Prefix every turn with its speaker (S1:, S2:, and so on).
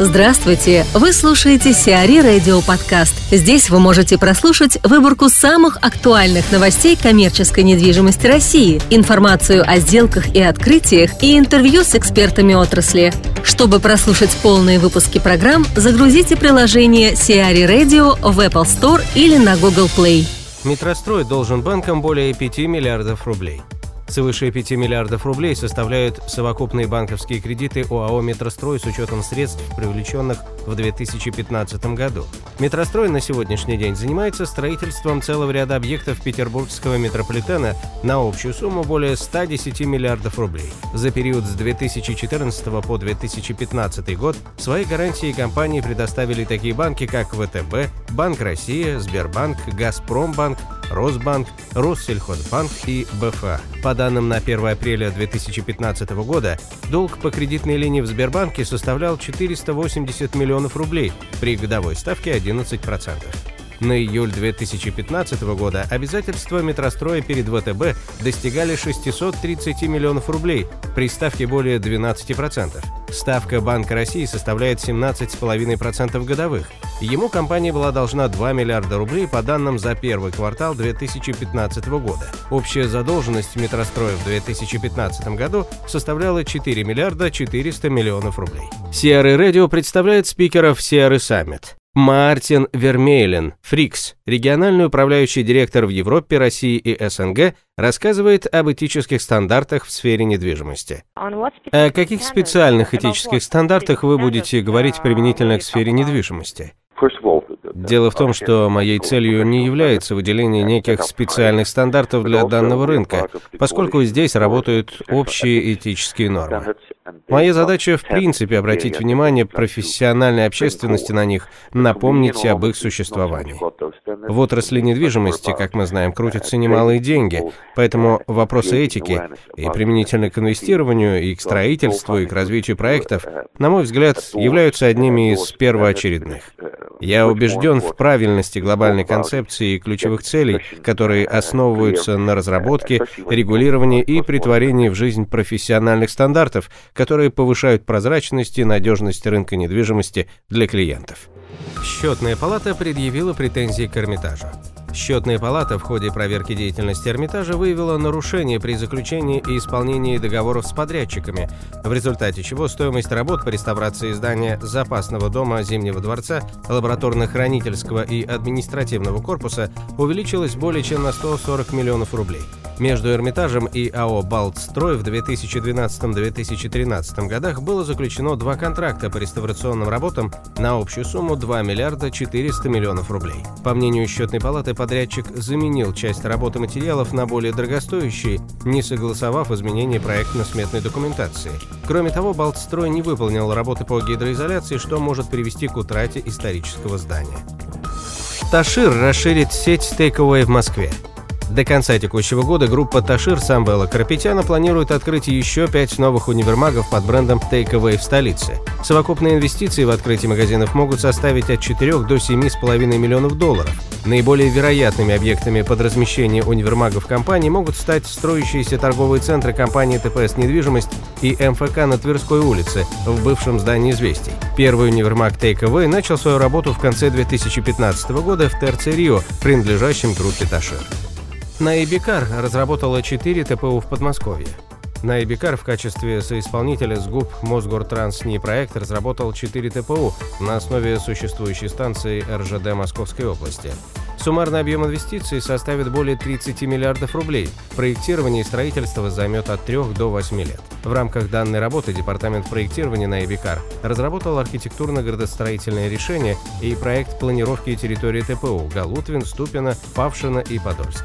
S1: Здравствуйте! Вы слушаете Сиари Радио Подкаст. Здесь вы можете прослушать выборку самых актуальных новостей коммерческой недвижимости России, информацию о сделках и открытиях и интервью с экспертами отрасли. Чтобы прослушать полные выпуски программ, загрузите приложение Сиари Radio в Apple Store или на Google Play.
S2: Метрострой должен банкам более 5 миллиардов рублей. Свыше 5 миллиардов рублей составляют совокупные банковские кредиты ОАО «Метрострой» с учетом средств, привлеченных в 2015 году. «Метрострой» на сегодняшний день занимается строительством целого ряда объектов петербургского метрополитена на общую сумму более 110 миллиардов рублей. За период с 2014 по 2015 год свои гарантии компании предоставили такие банки, как ВТБ, Банк России, Сбербанк, Газпромбанк, Росбанк, Россельхозбанк и БФА. По данным на 1 апреля 2015 года, долг по кредитной линии в Сбербанке составлял 480 миллионов рублей при годовой ставке 11%. На июль 2015 года обязательства метростроя перед ВТБ достигали 630 миллионов рублей при ставке более 12%. Ставка Банка России составляет 17,5% годовых. Ему компания была должна 2 миллиарда рублей по данным за первый квартал 2015 года. Общая задолженность метростроя в 2015 году составляла 4 миллиарда 400 миллионов рублей. Sierra Radio представляет спикеров Sierra Summit. Мартин Вермейлен, Фрикс, региональный управляющий директор в Европе, России и СНГ, рассказывает об этических стандартах в сфере недвижимости. О каких специальных этических стандартах вы будете говорить применительно к сфере недвижимости? Дело в том, что моей целью не является выделение неких специальных стандартов для данного рынка, поскольку здесь работают общие этические нормы. Моя задача в принципе обратить внимание профессиональной общественности на них, напомнить об их существовании. В отрасли недвижимости, как мы знаем, крутятся немалые деньги, поэтому вопросы этики и применительно к инвестированию, и к строительству, и к развитию проектов, на мой взгляд, являются одними из первоочередных. Я убежден в правильности глобальной концепции и ключевых целей, которые основываются на разработке, регулировании и притворении в жизнь профессиональных стандартов, которые повышают прозрачность и надежность рынка недвижимости для клиентов. Счетная палата предъявила претензии к Эрмитажу. Счетная палата в ходе проверки деятельности Эрмитажа выявила нарушения при заключении и исполнении договоров с подрядчиками, в результате чего стоимость работ по реставрации здания запасного дома Зимнего дворца, лабораторно-хранительского и административного корпуса увеличилась более чем на 140 миллионов рублей. Между Эрмитажем и АО «Балтстрой» в 2012-2013 годах было заключено два контракта по реставрационным работам на общую сумму 2 миллиарда 400 миллионов рублей. По мнению счетной палаты, подрядчик заменил часть работы материалов на более дорогостоящие, не согласовав изменения проектно-сметной документации. Кроме того, «Балтстрой» не выполнил работы по гидроизоляции, что может привести к утрате исторического здания. Ташир расширит сеть стейковой в Москве. До конца текущего года группа Ташир Самвела Карапетяна планирует открыть еще пять новых универмагов под брендом Takeaway в столице. Совокупные инвестиции в открытие магазинов могут составить от 4 до 7,5 миллионов долларов. Наиболее вероятными объектами под размещение универмагов компании могут стать строящиеся торговые центры компании ТПС «Недвижимость» и МФК на Тверской улице, в бывшем здании «Известий». Первый универмаг Takeaway начал свою работу в конце 2015 года в Терце Рио, принадлежащем группе Ташир. Наибикар разработала 4 ТПУ в Подмосковье. Наибикар в качестве соисполнителя СГУП Мосгортранс проект разработал 4 ТПУ на основе существующей станции РЖД Московской области. Суммарный объем инвестиций составит более 30 миллиардов рублей. Проектирование и строительство займет от 3 до 8 лет. В рамках данной работы Департамент проектирования на Эбикар разработал архитектурно-градостроительное решение и проект планировки территории ТПУ Галутвин, Ступино, Павшино и Подольск.